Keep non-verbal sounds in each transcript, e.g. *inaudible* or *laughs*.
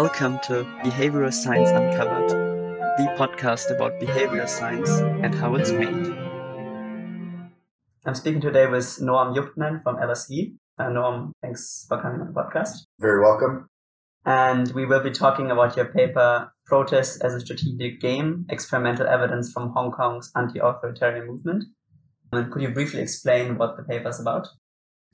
Welcome to Behavioral Science Uncovered, the podcast about behavioral science and how it's made. I'm speaking today with Noam Yuchtman from LSE. Uh, Noam, thanks for coming on the podcast. Very welcome. And we will be talking about your paper, Protest as a Strategic Game, Experimental Evidence from Hong Kong's Anti-Authoritarian Movement. And could you briefly explain what the paper is about?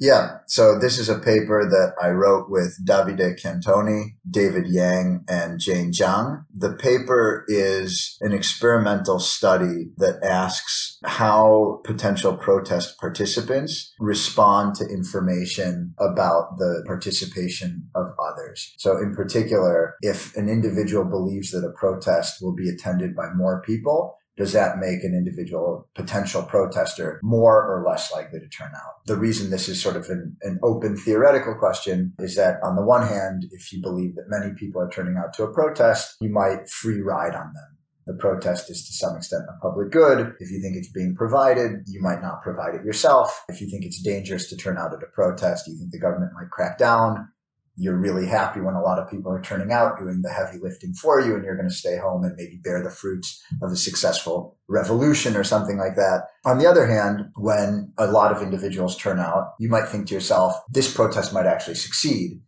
Yeah. So this is a paper that I wrote with Davide Cantoni, David Yang, and Jane Zhang. The paper is an experimental study that asks how potential protest participants respond to information about the participation of others. So in particular, if an individual believes that a protest will be attended by more people, does that make an individual potential protester more or less likely to turn out? The reason this is sort of an, an, open theoretical question is that on the one hand, if you believe that many people are turning out to a protest, you might free ride on them. The protest is to some extent a public good. If you think it's being provided, you might not provide it yourself. If you think it's dangerous to turn out at a protest, you think the government might crack down you're really happy when a lot of people are turning out doing the heavy lifting for you and you're going to stay home and maybe bear the fruits of a successful revolution or something like that. On the other hand, when a lot of individuals turn out, you might think to yourself, this protest might actually succeed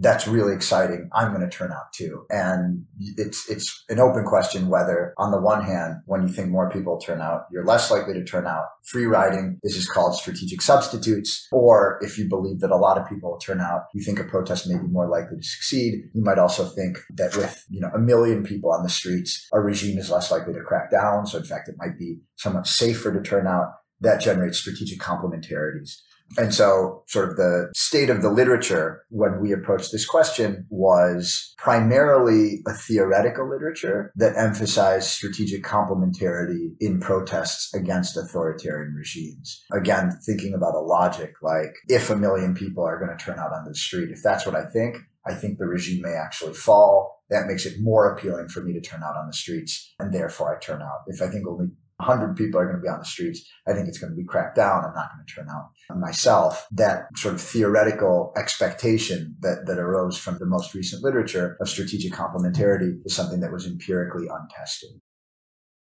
that's really exciting. I'm going to turn out too. And it's, it's an open question whether on the one hand, when you think more people turn out, you're less likely to turn out. Free riding, this is called strategic substitutes. Or if you believe that a lot of people turn out, you think a protest may be more likely to succeed. You might also think that with, you know, a million people on the streets, a regime is less likely to crack down. So in fact, it might be somewhat safer to turn out. That generates strategic complementarities. And so sort of the state of the literature when we approached this question was primarily a theoretical literature that emphasized strategic complementarity in protests against authoritarian regimes. Again, thinking about a logic like if a million people are going to turn out on the street, if that's what I think, I think the regime may actually fall. That makes it more appealing for me to turn out on the streets and therefore I turn out. If I think only 100 people are going to be on the streets. I think it's going to be cracked down. I'm not going to turn out myself. That sort of theoretical expectation that, that arose from the most recent literature of strategic complementarity is something that was empirically untested.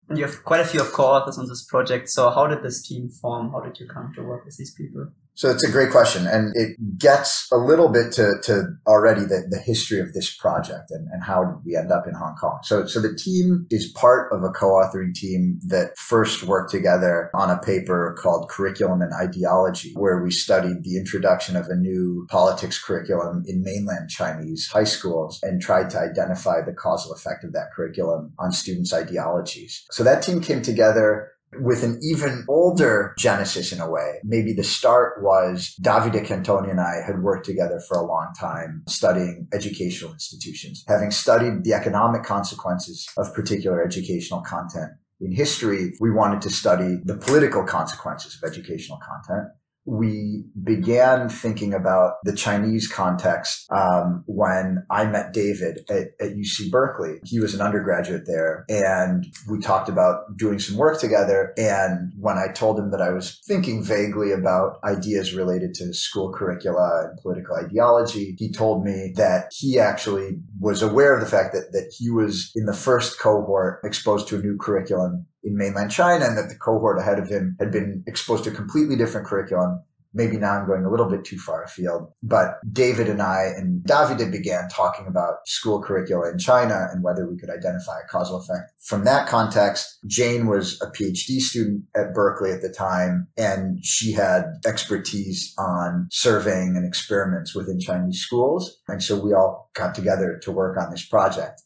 And you have quite a few of co-authors on this project. So how did this team form? How did you come to work with these people? So it's a great question. And it gets a little bit to, to already the, the history of this project and, and how did we end up in Hong Kong. So, so the team is part of a co-authoring team that first worked together on a paper called Curriculum and Ideology, where we studied the introduction of a new politics curriculum in mainland Chinese high schools and tried to identify the causal effect of that curriculum on students' ideologies. So that team came together with an even older genesis in a way. Maybe the start was Davide Cantoni and I had worked together for a long time studying educational institutions. Having studied the economic consequences of particular educational content in history, we wanted to study the political consequences of educational content we began thinking about the Chinese context um, when I met David at, at, UC Berkeley. He was an undergraduate there, and we talked about doing some work together. And when I told him that I was thinking vaguely about ideas related to school curricula and political ideology, he told me that he actually was aware of the fact that, that he was in the first cohort exposed to a new curriculum in mainland China and that the cohort ahead of him had been exposed to a completely different curriculum. Maybe now I'm going a little bit too far afield, but David and I and Davide began talking about school curricula in China and whether we could identify a causal effect. From that context, Jane was a PhD student at Berkeley at the time, and she had expertise on surveying and experiments within Chinese schools. And so we all got together to work on this project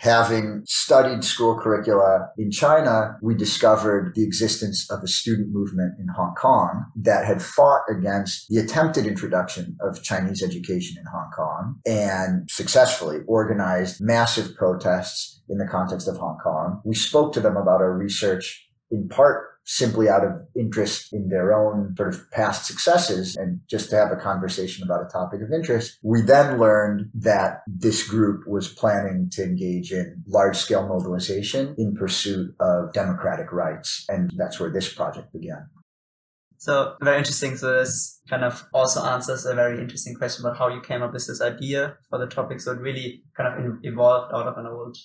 having studied school curricula in China, we discovered the existence of a student movement in Hong Kong that had fought against the attempted introduction of Chinese education in Hong Kong and successfully organized massive protests in the context of Hong Kong. We spoke to them about our research in part simply out of interest in their own sort of past successes and just to have a conversation about a topic of interest. We then learned that this group was planning to engage in large scale mobilization in pursuit of democratic rights. And that's where this project began. So very interesting. So this kind of also answers a very interesting question about how you came up with this idea for the topic. So it really kind of evolved out of an old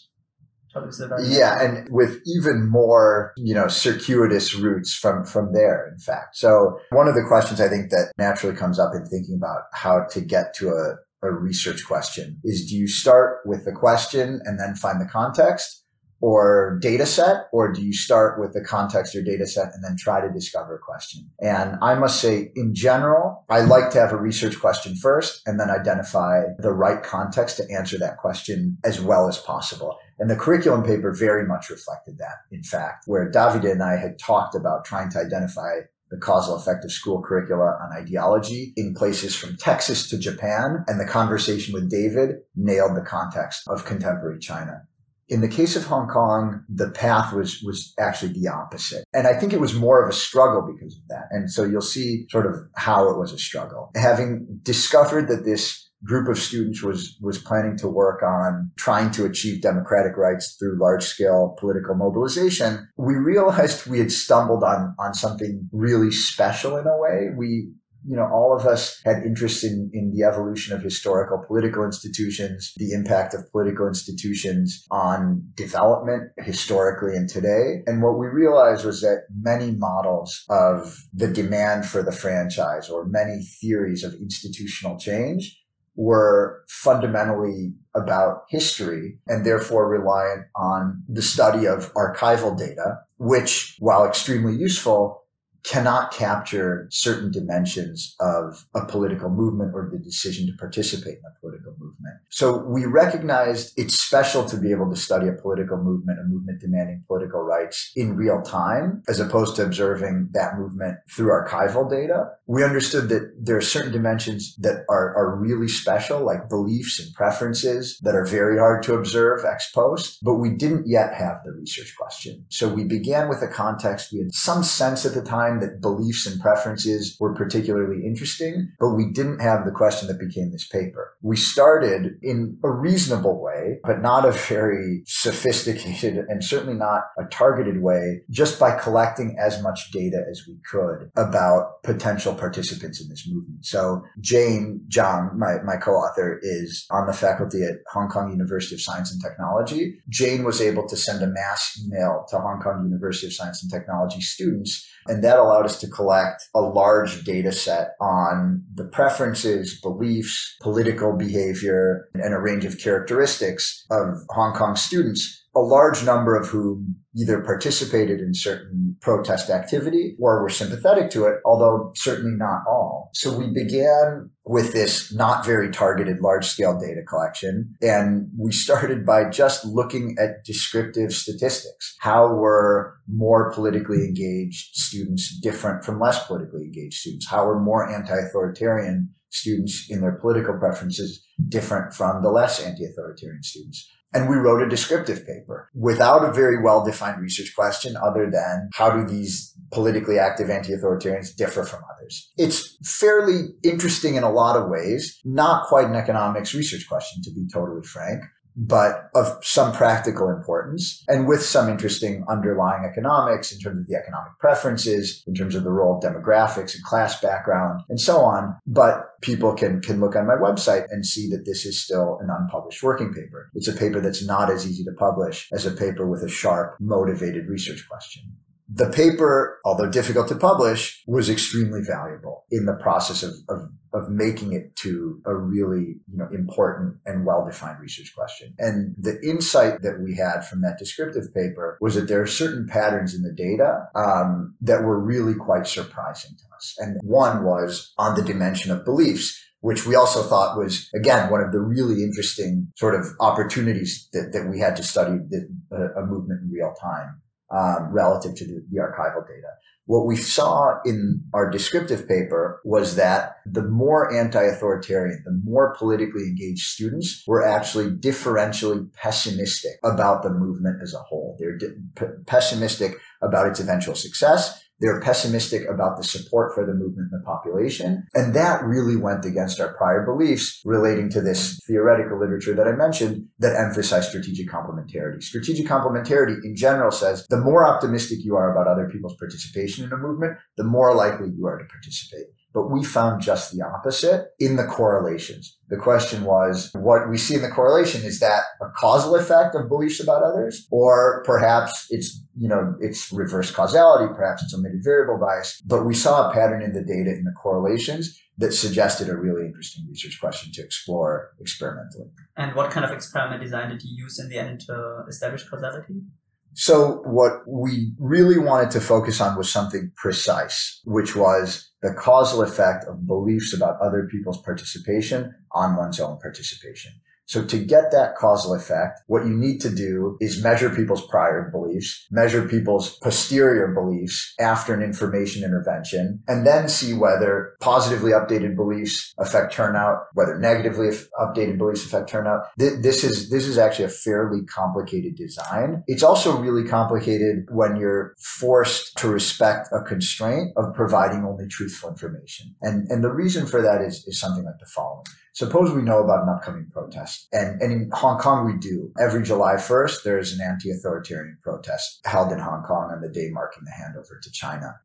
yeah, and with even more, you know, circuitous routes from from there. In fact, so one of the questions I think that naturally comes up in thinking about how to get to a a research question is do you start with the question and then find the context or data set, or do you start with the context or data set and then try to discover a question? And I must say, in general, I like to have a research question first and then identify the right context to answer that question as well as possible. And the curriculum paper very much reflected that, in fact, where Davide and I had talked about trying to identify the causal effect of school curricula on ideology in places from Texas to Japan. And the conversation with David nailed the context of contemporary China. In the case of Hong Kong, the path was, was actually the opposite. And I think it was more of a struggle because of that. And so you'll see sort of how it was a struggle. Having discovered that this group of students was was planning to work on trying to achieve democratic rights through large scale political mobilization we realized we had stumbled on on something really special in a way we you know, all of us had interest in, in the evolution of historical political institutions, the impact of political institutions on development historically and today. And what we realized was that many models of the demand for the franchise or many theories of institutional change were fundamentally about history and therefore reliant on the study of archival data, which, while extremely useful, cannot capture certain dimensions of a political movement or the decision to participate in a political movement. So we recognized it's special to be able to study a political movement, a movement demanding political rights in real time, as opposed to observing that movement through archival data. We understood that there are certain dimensions that are, are really special, like beliefs and preferences that are very hard to observe ex post, but we didn't yet have the research question. So we began with a context. We had some sense at the time time that beliefs and preferences were particularly interesting, but we didn't have the question that became this paper. We started in a reasonable way, but not a very sophisticated and certainly not a targeted way, just by collecting as much data as we could about potential participants in this movement. So Jane Zhang, my, my co-author, is on the faculty at Hong Kong University of Science and Technology. Jane was able to send a mass email to Hong Kong University of Science and Technology students and that allowed us to collect a large data set on the preferences, beliefs, political behavior, and a range of characteristics of Hong Kong students a large number of whom either participated in certain protest activity or were sympathetic to it, although certainly not all. So we began with this not very targeted large scale data collection. And we started by just looking at descriptive statistics. How were more politically engaged students different from less politically engaged students? How were more anti-authoritarian students in their political preferences different from the less anti-authoritarian students? And we wrote a descriptive paper without a very well defined research question other than how do these politically active anti-authoritarians differ from others? It's fairly interesting in a lot of ways, not quite an economics research question to be totally frank, but of some practical importance and with some interesting underlying economics in terms of the economic preferences, in terms of the role of demographics and class background and so on. But people can, can look on my website and see that this is still an unpublished working paper. It's a paper that's not as easy to publish as a paper with a sharp, motivated research question. The paper, although difficult to publish, was extremely valuable in the process of, of, of making it to a really you know, important and well-defined research question. And the insight that we had from that descriptive paper was that there are certain patterns in the data um, that were really quite surprising to us. And one was on the dimension of beliefs which we also thought was, again, one of the really interesting sort of opportunities that, that we had to study the, a, a movement in real time um, relative to the, the archival data. What we saw in our descriptive paper was that the more anti-authoritarian, the more politically engaged students were actually differentially pessimistic about the movement as a whole. They're di- p- pessimistic about its eventual success They're pessimistic about the support for the movement in the population. And that really went against our prior beliefs relating to this theoretical literature that I mentioned that emphasize strategic complementarity. Strategic complementarity in general says the more optimistic you are about other people's participation in a movement, the more likely you are to participate. But we found just the opposite in the correlations. The question was what we see in the correlation is that a causal effect of beliefs about others, or perhaps it's, you know, it's reverse causality, perhaps it's omitted variable bias. But we saw a pattern in the data in the correlations that suggested a really interesting research question to explore experimentally. And what kind of experiment design did you use in the end to establish causality? So what we really wanted to focus on was something precise, which was the causal effect of beliefs about other people's participation on one's own participation. So to get that causal effect, what you need to do is measure people's prior beliefs, measure people's posterior beliefs after an information intervention, and then see whether positively updated beliefs affect turnout, whether negatively updated beliefs affect turnout. This is, this is actually a fairly complicated design. It's also really complicated when you're forced to respect a constraint of providing only truthful information. And, and the reason for that is, is something like the following. Suppose we know about an upcoming protest, and, and in Hong Kong we do. Every July 1st, there's an anti-authoritarian protest held in Hong Kong on the day marking the handover to China.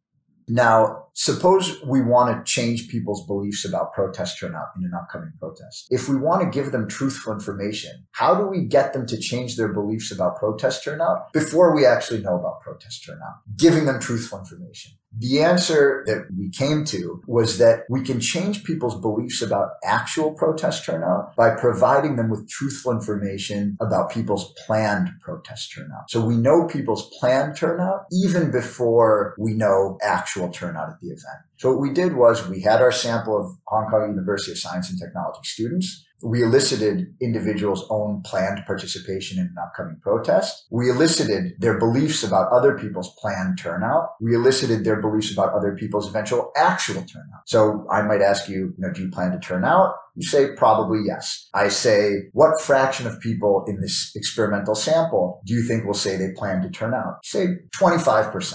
Now, suppose we want to change people's beliefs about protest turnout in an upcoming protest. If we want to give them truthful information, how do we get them to change their beliefs about protest turnout before we actually know about protest turnout? Giving them truthful information. The answer that we came to was that we can change people's beliefs about actual protest turnout by providing them with truthful information about people's planned protest turnout. So we know people's planned turnout even before we know actual turnout at the event. So what we did was we had our sample of Hong Kong University of Science and Technology students we elicited individuals' own planned participation in an upcoming protest. We elicited their beliefs about other people's planned turnout. We elicited their beliefs about other people's eventual actual turnout. So I might ask you, you know, do you plan to turn out? You say probably yes. I say, what fraction of people in this experimental sample do you think will say they plan to turn out? Say 25%.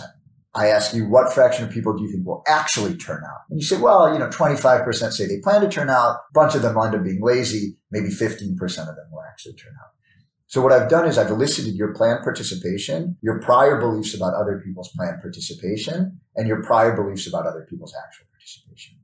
I ask you, what fraction of people do you think will actually turn out? And you say, well, you know, 25% say they plan to turn out. A bunch of them wind up being lazy. Maybe 15% of them will actually turn out. So what I've done is I've elicited your planned participation, your prior beliefs about other people's planned participation, and your prior beliefs about other people's actual participation.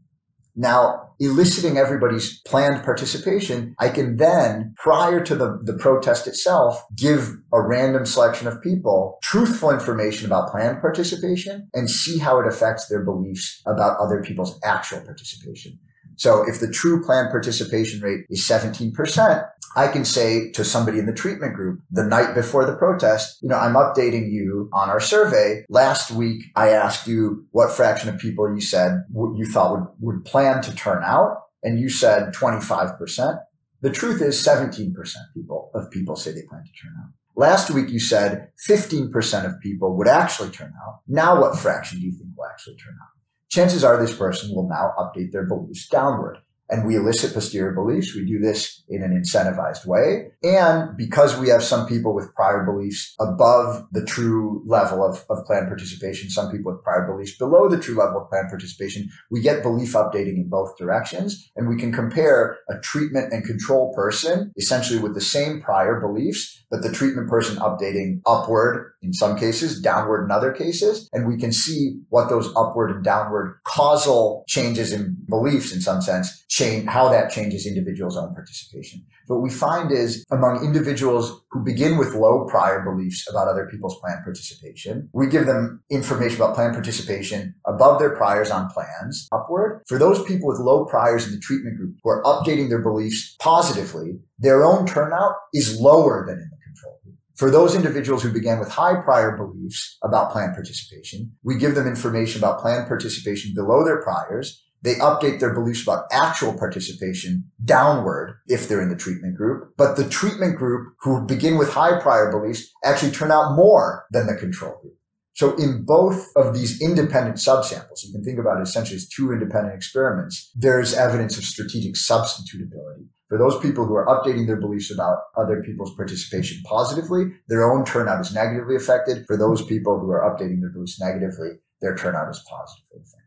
Now, eliciting everybody's planned participation, I can then, prior to the, the protest itself, give a random selection of people truthful information about planned participation and see how it affects their beliefs about other people's actual participation. So if the true planned participation rate is 17%, I can say to somebody in the treatment group the night before the protest, you know, I'm updating you on our survey. Last week, I asked you what fraction of people you said you thought would, would plan to turn out. And you said 25%. The truth is 17% people of people say they plan to turn out. Last week you said 15% of people would actually turn out. Now what fraction do you think will actually turn out? Chances are this person will now update their beliefs downward and we elicit posterior beliefs. We do this in an incentivized way. And because we have some people with prior beliefs above the true level of, of planned participation, some people with prior beliefs below the true level of planned participation, we get belief updating in both directions. And we can compare a treatment and control person essentially with the same prior beliefs but the treatment person updating upward in some cases, downward in other cases. And we can see what those upward and downward causal changes in beliefs in some sense change, how that changes individuals' own participation. So what we find is among individuals who begin with low prior beliefs about other people's planned participation, we give them information about planned participation above their priors on plans upward. For those people with low priors in the treatment group who are updating their beliefs positively, their own turnout is lower than in the control group. for those individuals who began with high prior beliefs about planned participation, we give them information about planned participation below their priors. They update their beliefs about actual participation downward if they're in the treatment group. But the treatment group who begin with high prior beliefs actually turn out more than the control group. So in both of these independent subsamples, you can think about it essentially as two independent experiments, there's evidence of strategic substitutability. For those people who are updating their beliefs about other people's participation positively, their own turnout is negatively affected. For those people who are updating their beliefs negatively, their turnout is positive for the thing.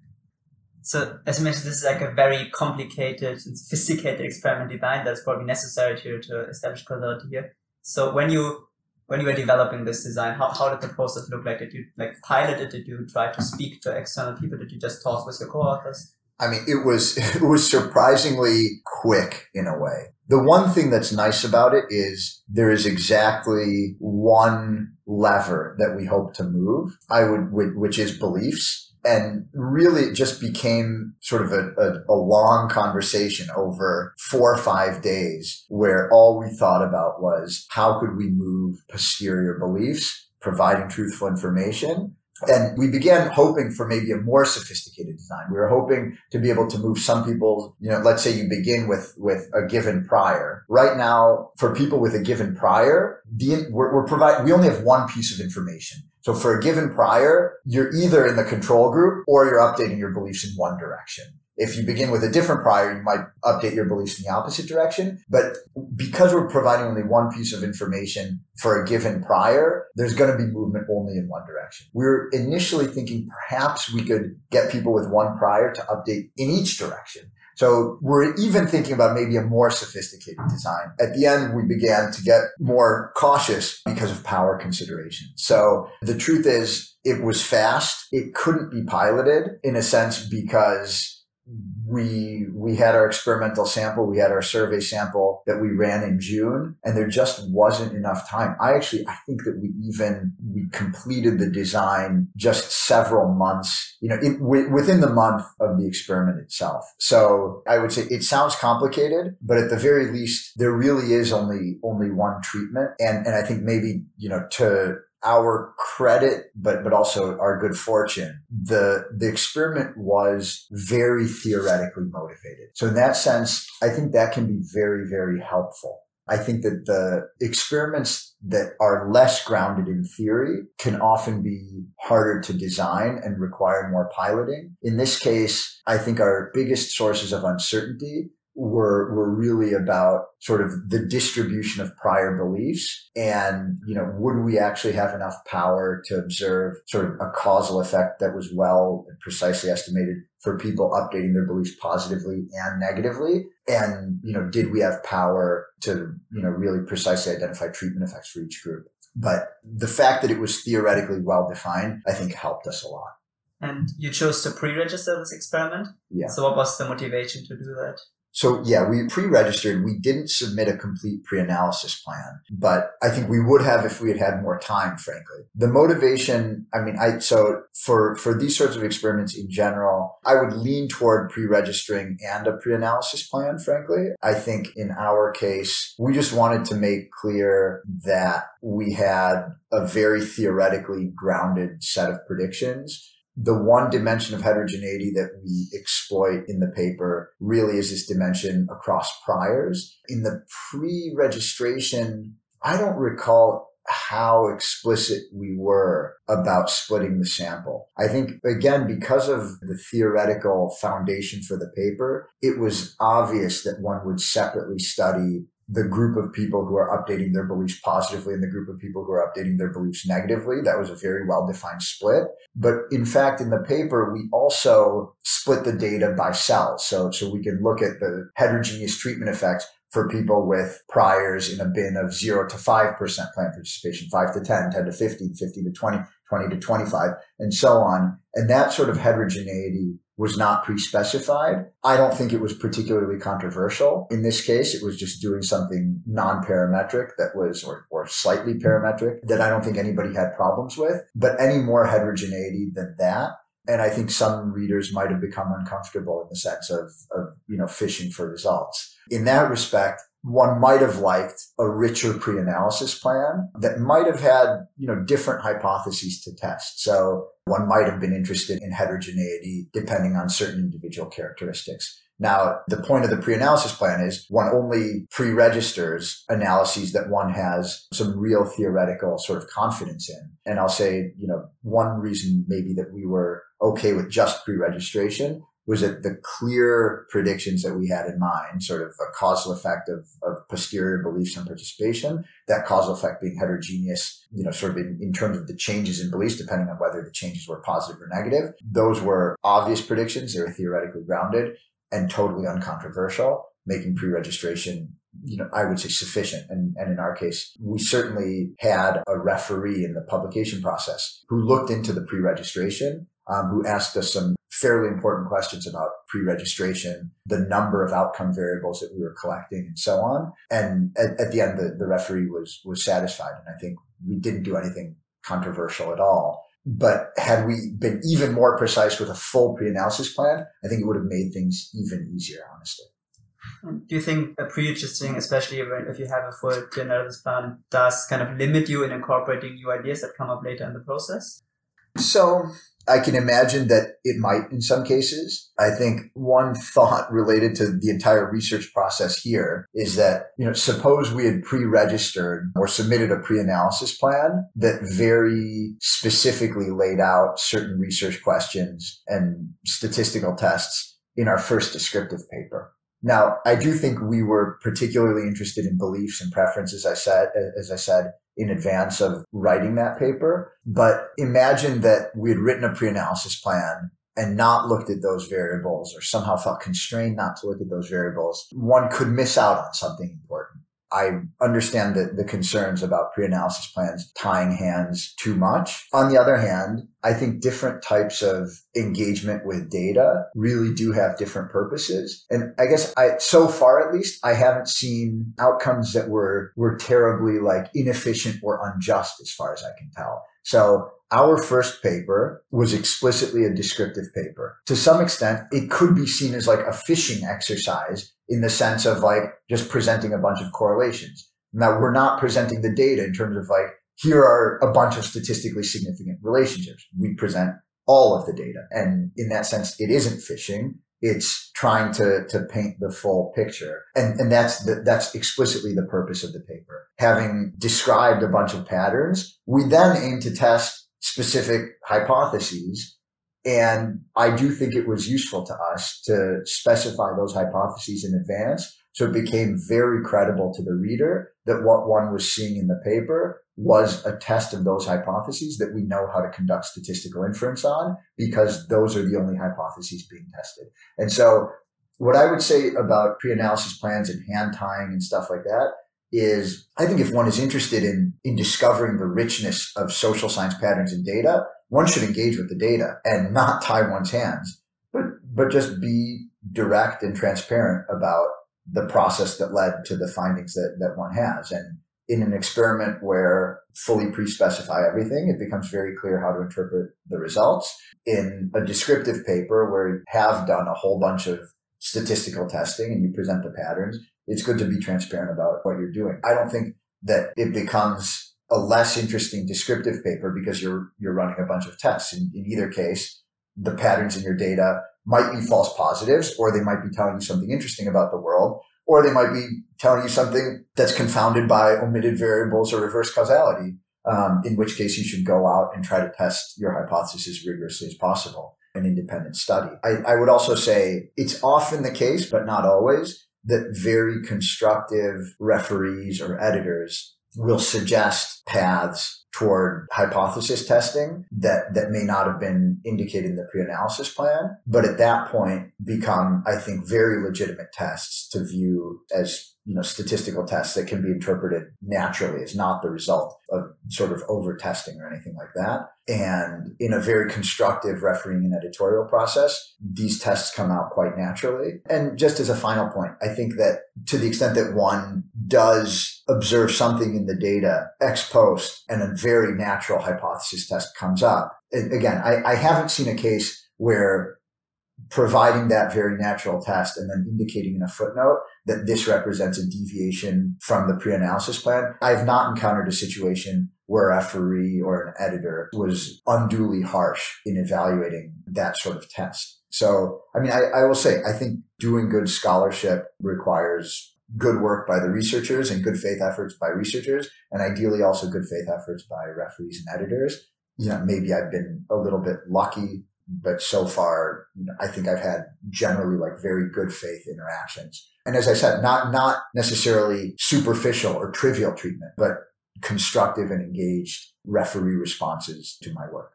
So as you mentioned, this is like a very complicated and sophisticated experiment design that's probably necessary to, to establish causality here. So when you when you were developing this design, how, how did the process look like? Did you like pilot it? Did you try to speak to external people? Did you just talk with your co-authors? I mean, it was *laughs* it was surprisingly quick in a way. The one thing that's nice about it is there is exactly one lever that we hope to move. I would, which is beliefs. And really it just became sort of a, a, a, long conversation over four or five days where all we thought about was how could we move posterior beliefs, providing truthful information and we began hoping for maybe a more sophisticated design. We were hoping to be able to move some people, you know, let's say you begin with, with a given prior. Right now, for people with a given prior, the, we're, we're providing, we only have one piece of information. So for a given prior, you're either in the control group or you're updating your beliefs in one direction. If you begin with a different prior, you might update your beliefs in the opposite direction. But because we're providing only one piece of information for a given prior, there's going to be movement only in one direction. We are initially thinking perhaps we could get people with one prior to update in each direction. So we're even thinking about maybe a more sophisticated design. At the end, we began to get more cautious because of power considerations. So the truth is it was fast. It couldn't be piloted in a sense because we we had our experimental sample, we had our survey sample that we ran in June, and there just wasn't enough time. I actually I think that we even we completed the design just several months, you know, it, w- within the month of the experiment itself. So I would say it sounds complicated, but at the very least, there really is only only one treatment, and and I think maybe you know to our credit, but but also our good fortune. The the experiment was very theoretically motivated. So in that sense, I think that can be very very helpful. I think that the experiments that are less grounded in theory can often be harder to design and require more piloting. In this case, I think our biggest sources of uncertainty were were really about sort of the distribution of prior beliefs and you know would we actually have enough power to observe sort of a causal effect that was well and precisely estimated for people updating their beliefs positively and negatively? And you know did we have power to you know really precisely identify treatment effects for each group? But the fact that it was theoretically well defined i think helped us a lot. And you chose to pre-register this experiment? Yeah. So what was the motivation to do that so yeah, we pre-registered. We didn't submit a complete pre-analysis plan, but I think we would have if we had had more time, frankly. The motivation, I mean, I, so for, for these sorts of experiments in general, I would lean toward pre-registering and a pre-analysis plan, frankly. I think in our case, we just wanted to make clear that we had a very theoretically grounded set of predictions the one dimension of heterogeneity that we exploit in the paper really is this dimension across priors. In the pre-registration, I don't recall how explicit we were about splitting the sample. I think, again, because of the theoretical foundation for the paper, it was obvious that one would separately study the group of people who are updating their beliefs positively and the group of people who are updating their beliefs negatively. That was a very well defined split. But in fact, in the paper, we also split the data by cells. So, so we can look at the heterogeneous treatment effects for people with priors in a bin of zero to 5% plan participation, five to 10, 10 to 15, 15 to 20, 20 to 25, and so on. And that sort of heterogeneity was not pre-specified. I don't think it was particularly controversial. In this case, it was just doing something non-parametric that was, or, or slightly parametric that I don't think anybody had problems with. But any more heterogeneity than that, and I think some readers might have become uncomfortable in the sense of, of, you know, fishing for results. In that respect, one might have liked a richer pre-analysis plan that might have had, you know, different hypotheses to test. So one might have been interested in heterogeneity depending on certain individual characteristics. Now, the point of the pre-analysis plan is one only pre-registers analyses that one has some real theoretical sort of confidence in. And I'll say, you know, one reason maybe that we were okay with just pre-registration was that the clear predictions that we had in mind, sort of a causal effect of, of posterior beliefs and participation, that causal effect being heterogeneous, you know, sort of in, in terms of the changes in beliefs, depending on whether the changes were positive or negative. Those were obvious predictions. They were theoretically grounded and totally uncontroversial, making pre-registration you know, I would say sufficient. And, and in our case, we certainly had a referee in the publication process who looked into the pre-registration, um, who asked us some fairly important questions about pre-registration, the number of outcome variables that we were collecting and so on. And at, at the end, the, the referee was, was satisfied. And I think we didn't do anything controversial at all. But had we been even more precise with a full pre-analysis plan, I think it would have made things even easier, honestly. Do you think a pre-registering, especially if you have a full pre-analysis plan, does kind of limit you in incorporating new ideas that come up later in the process? So I can imagine that it might in some cases. I think one thought related to the entire research process here is that, you know, suppose we had pre-registered or submitted a pre-analysis plan that very specifically laid out certain research questions and statistical tests in our first descriptive paper. Now, I do think we were particularly interested in beliefs and preferences. I said, as I said, in advance of writing that paper. But imagine that we had written a pre-analysis plan and not looked at those variables or somehow felt constrained not to look at those variables. One could miss out on something important. I understand the, the concerns about pre-analysis plans tying hands too much. On the other hand, I think different types of engagement with data really do have different purposes. And I guess I, so far at least, I haven't seen outcomes that were, were terribly like inefficient or unjust as far as I can tell. So our first paper was explicitly a descriptive paper. To some extent, it could be seen as like a fishing exercise in the sense of like just presenting a bunch of correlations. Now we're not presenting the data in terms of like, here are a bunch of statistically significant relationships. We present all of the data. And in that sense, it isn't fishing. It's trying to, to paint the full picture. And, and that's the, that's explicitly the purpose of the paper. Having described a bunch of patterns, we then aim to test specific hypotheses and I do think it was useful to us to specify those hypotheses in advance. So it became very credible to the reader that what one was seeing in the paper was a test of those hypotheses that we know how to conduct statistical inference on because those are the only hypotheses being tested. And so what I would say about pre-analysis plans and hand tying and stuff like that is I think if one is interested in, in discovering the richness of social science patterns in data, one should engage with the data and not tie one's hands, but, but just be direct and transparent about the process that led to the findings that, that one has. And in an experiment where fully pre-specify everything, it becomes very clear how to interpret the results. In a descriptive paper where you have done a whole bunch of statistical testing and you present the patterns, it's good to be transparent about what you're doing. I don't think that it becomes a less interesting descriptive paper because you're you're running a bunch of tests. In, in either case, the patterns in your data might be false positives, or they might be telling you something interesting about the world, or they might be telling you something that's confounded by omitted variables or reverse causality. Um, in which case, you should go out and try to test your hypothesis as rigorously as possible. An independent study. I, I would also say it's often the case, but not always, that very constructive referees or editors will suggest paths toward hypothesis testing that, that may not have been indicated in the pre-analysis plan, but at that point become, I think, very legitimate tests to view as you know, statistical tests that can be interpreted naturally as not the result of sort of over testing or anything like that. And in a very constructive refereeing and editorial process, these tests come out quite naturally. And just as a final point, I think that to the extent that one does observe something in the data ex post and very natural hypothesis test comes up, again, I, I haven't seen a case where providing that very natural test and then indicating in a footnote that this represents a deviation from the pre-analysis plan. I have not encountered a situation where a referee or an editor was unduly harsh in evaluating that sort of test. So, I mean, I, I will say, I think doing good scholarship requires good work by the researchers and good faith efforts by researchers, and ideally also good faith efforts by referees and editors. You know, maybe I've been a little bit lucky but so far, I think I've had generally like very good faith interactions. And as I said, not, not necessarily superficial or trivial treatment, but constructive and engaged referee responses to my work.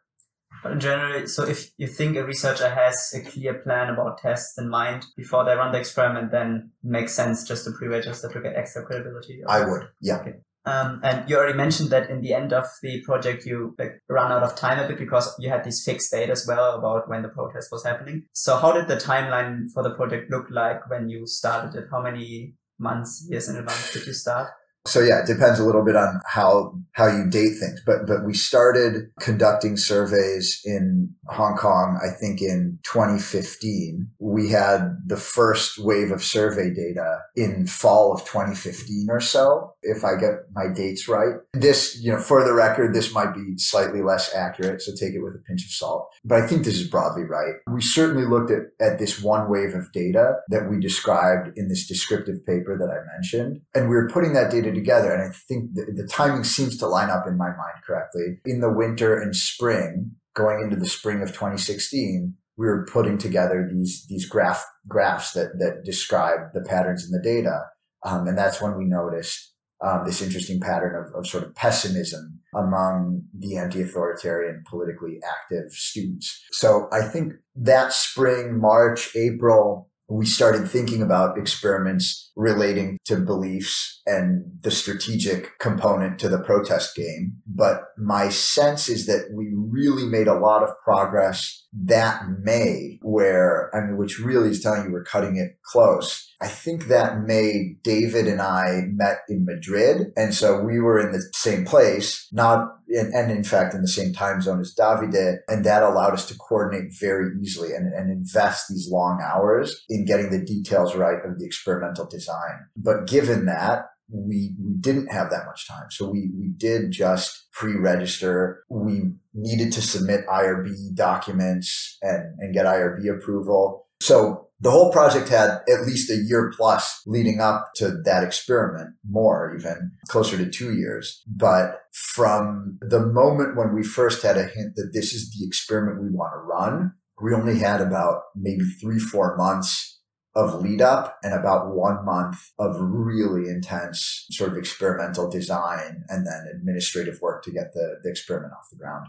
But in general, so if you think a researcher has a clear plan about tests in mind before they run the experiment, then it makes sense just to pre-register to get extra credibility. I would, yeah. Okay. Um, and you already mentioned that in the end of the project, you like, ran out of time a bit because you had this fixed date as well about when the protest was happening. So how did the timeline for the project look like when you started it? How many months, years in advance did you start? So yeah, it depends a little bit on how how you date things. But but we started conducting surveys in Hong Kong, I think in 2015. We had the first wave of survey data in fall of 2015 or so, if I get my dates right. This, you know, for the record, this might be slightly less accurate, so take it with a pinch of salt. But I think this is broadly right. We certainly looked at, at this one wave of data that we described in this descriptive paper that I mentioned. And we were putting that data together. And I think the, the timing seems to line up in my mind correctly. In the winter and spring, going into the spring of 2016, we were putting together these these graph graphs that that describe the patterns in the data, um, and that's when we noticed um, this interesting pattern of, of sort of pessimism among the anti-authoritarian politically active students. So I think that spring, March, April, we started thinking about experiments relating to beliefs and the strategic component to the protest game. But my sense is that we really made a lot of progress that May, where, I mean, which really is telling you we're cutting it close. I think that May, David and I met in Madrid. And so we were in the same place, not, in, and in fact, in the same time zone as Davide. And that allowed us to coordinate very easily and, and invest these long hours in getting the details right of the experimental design. But given that, we we didn't have that much time. So we we did just pre-register. We needed to submit IRB documents and, and get IRB approval. So the whole project had at least a year plus leading up to that experiment, more even closer to two years. But from the moment when we first had a hint that this is the experiment we want to run, we only had about maybe three, four months of lead up and about one month of really intense sort of experimental design and then administrative work to get the, the experiment off the ground.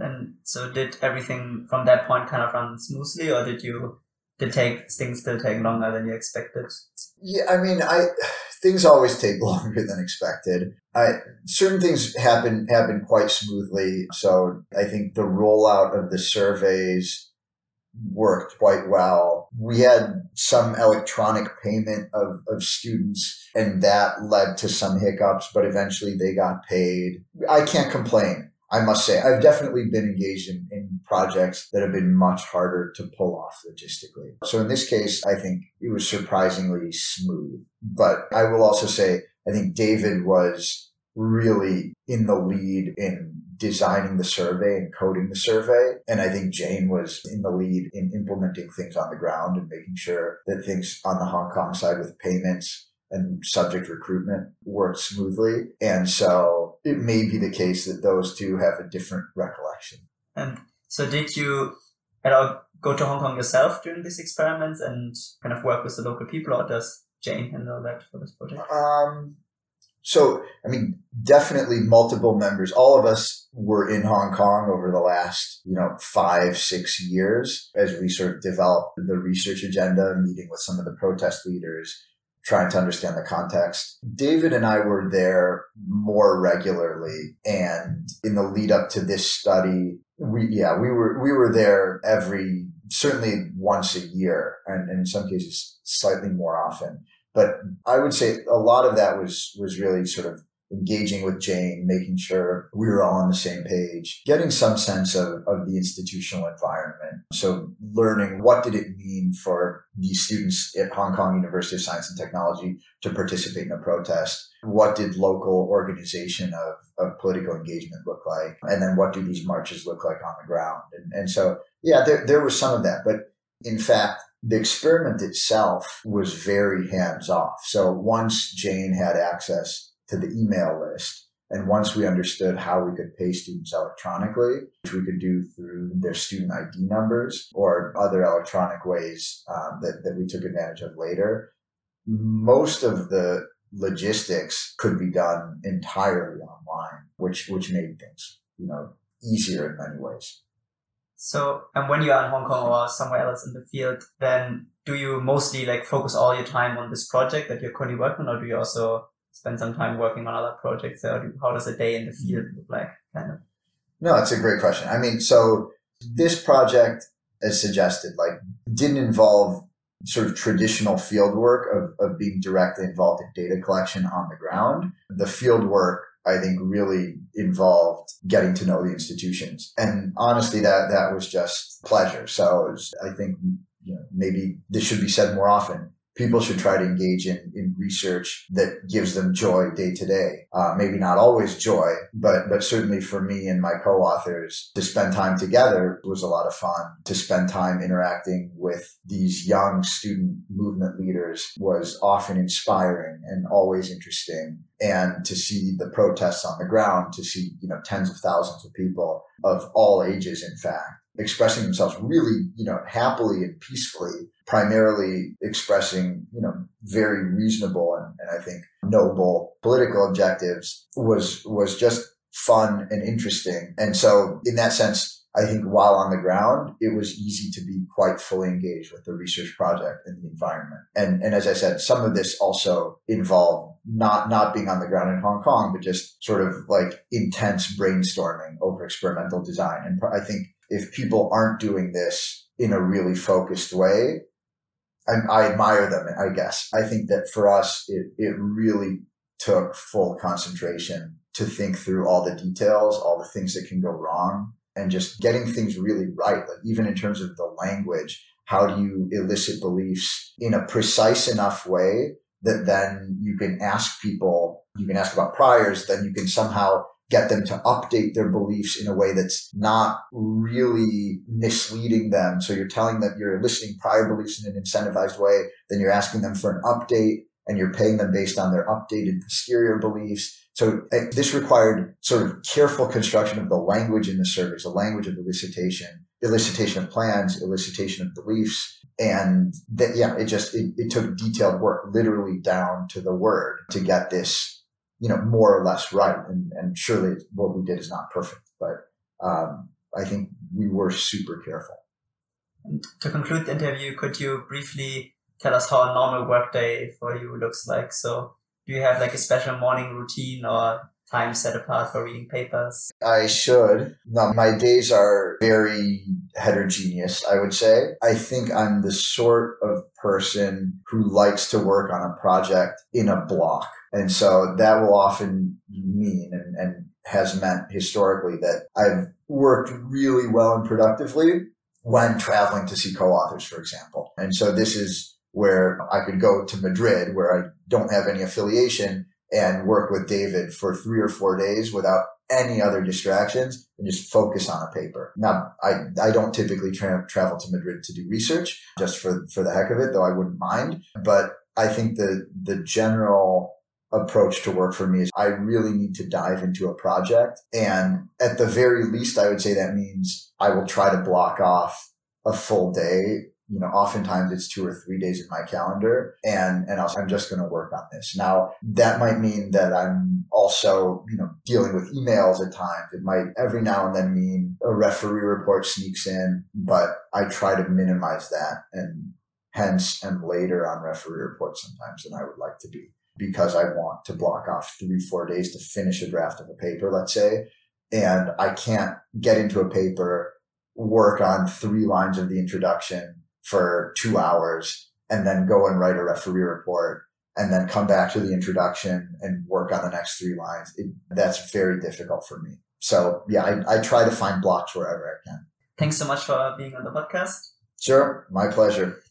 And so did everything from that point kind of run smoothly or did you did take things still take longer than you expected? Yeah, I mean I things always take *laughs* longer than expected. I, certain things happen happen quite smoothly. So I think the rollout of the surveys worked quite well. We had some electronic payment of, of students and that led to some hiccups, but eventually they got paid. I can't complain. I must say, I've definitely been engaged in, in projects that have been much harder to pull off logistically. So in this case, I think it was surprisingly smooth. But I will also say, I think David was really in the lead in designing the survey and coding the survey. And I think Jane was in the lead in implementing things on the ground and making sure that things on the Hong Kong side with payments and subject recruitment worked smoothly. And so it may be the case that those two have a different recollection. And so did you at all go to Hong Kong yourself during these experiments and kind of work with the local people or does Jane handle that for this project? Um, so, I mean, definitely multiple members. All of us were in Hong Kong over the last, you know, five, six years as we sort of developed the research agenda, meeting with some of the protest leaders, trying to understand the context. David and I were there more regularly. And in the lead up to this study, we, yeah, we were, we were there every, certainly once a year and, and in some cases slightly more often. But I would say a lot of that was was really sort of engaging with Jane, making sure we were all on the same page, getting some sense of, of the institutional environment. So learning what did it mean for these students at Hong Kong University of Science and Technology to participate in a protest? What did local organization of, of political engagement look like? And then what do these marches look like on the ground? And, and so, yeah, there, there was some of that. But in fact, the experiment itself was very hands off. So once Jane had access to the email list, And once we understood how we could pay students electronically, which we could do through their student ID numbers or other electronic ways um, that, that we took advantage of later, most of the logistics could be done entirely online, which, which made things, you know, easier in many ways. So, and when you are in Hong Kong or somewhere else in the field, then do you mostly like focus all your time on this project that you're currently working on, or do you also spend some time working on other projects? Or how does a day in the mm-hmm. field look like, kind of? No, it's a great question. I mean, so this project, as suggested, like didn't involve sort of traditional field work of, of being directly involved in data collection on the ground. The field work I think really involved getting to know the institutions. And honestly, that, that was just pleasure. So was, I think, you know, maybe this should be said more often people should try to engage in, in research that gives them joy day to day. Uh, maybe not always joy, but, but certainly for me and my co-authors to spend time together was a lot of fun. To spend time interacting with these young student movement leaders was often inspiring and always interesting. And to see the protests on the ground, to see, you know, tens of thousands of people of all ages, in fact, expressing themselves really, you know, happily and peacefully, primarily expressing, you know, very reasonable and, and I think noble political objectives was, was just fun and interesting. And so in that sense, I think while on the ground, it was easy to be quite fully engaged with the research project and the environment. And, and as I said, some of this also involved not, not being on the ground in Hong Kong, but just sort of like intense brainstorming over experimental design. And I think if people aren't doing this in a really focused way, I, I admire them, I guess. I think that for us, it, it really took full concentration to think through all the details, all the things that can go wrong, and just getting things really right. Like even in terms of the language, how do you elicit beliefs in a precise enough way that then you can ask people, you can ask about priors, then you can somehow get them to update their beliefs in a way that's not really misleading them. So you're telling them you're eliciting prior beliefs in an incentivized way, then you're asking them for an update and you're paying them based on their updated posterior beliefs. So uh, this required sort of careful construction of the language in the surveys, the language of elicitation, elicitation of plans, elicitation of beliefs. And that, yeah, it just, it, it took detailed work literally down to the word to get this you know, more or less right. And, and surely what we did is not perfect, but um, I think we were super careful. And to conclude the interview, could you briefly tell us how a normal workday for you looks like? So do you have like a special morning routine or time set apart for reading papers? I should. No, my days are very heterogeneous, I would say. I think I'm the sort of person who likes to work on a project in a block. And so that will often mean and, and has meant historically that I've worked really well and productively when traveling to see co-authors, for example. And so this is where I could go to Madrid where I don't have any affiliation and work with David for three or four days without any other distractions and just focus on a paper. Now, I, I don't typically tra- travel to Madrid to do research just for, for the heck of it, though I wouldn't mind. But I think the, the general approach to work for me is I really need to dive into a project. And at the very least, I would say that means I will try to block off a full day. You know, oftentimes it's two or three days in my calendar and, and I'm just going to work on this. Now that might mean that I'm also, you know, dealing with emails at times. It might every now and then mean a referee report sneaks in, but I try to minimize that and hence am later on referee reports sometimes than I would like to be because I want to block off three, four days to finish a draft of a paper, let's say. And I can't get into a paper, work on three lines of the introduction for two hours and then go and write a referee report and then come back to the introduction and work on the next three lines. It, that's very difficult for me. So yeah, I, I try to find blocks wherever I can. Thanks so much for being on the podcast. Sure. My pleasure.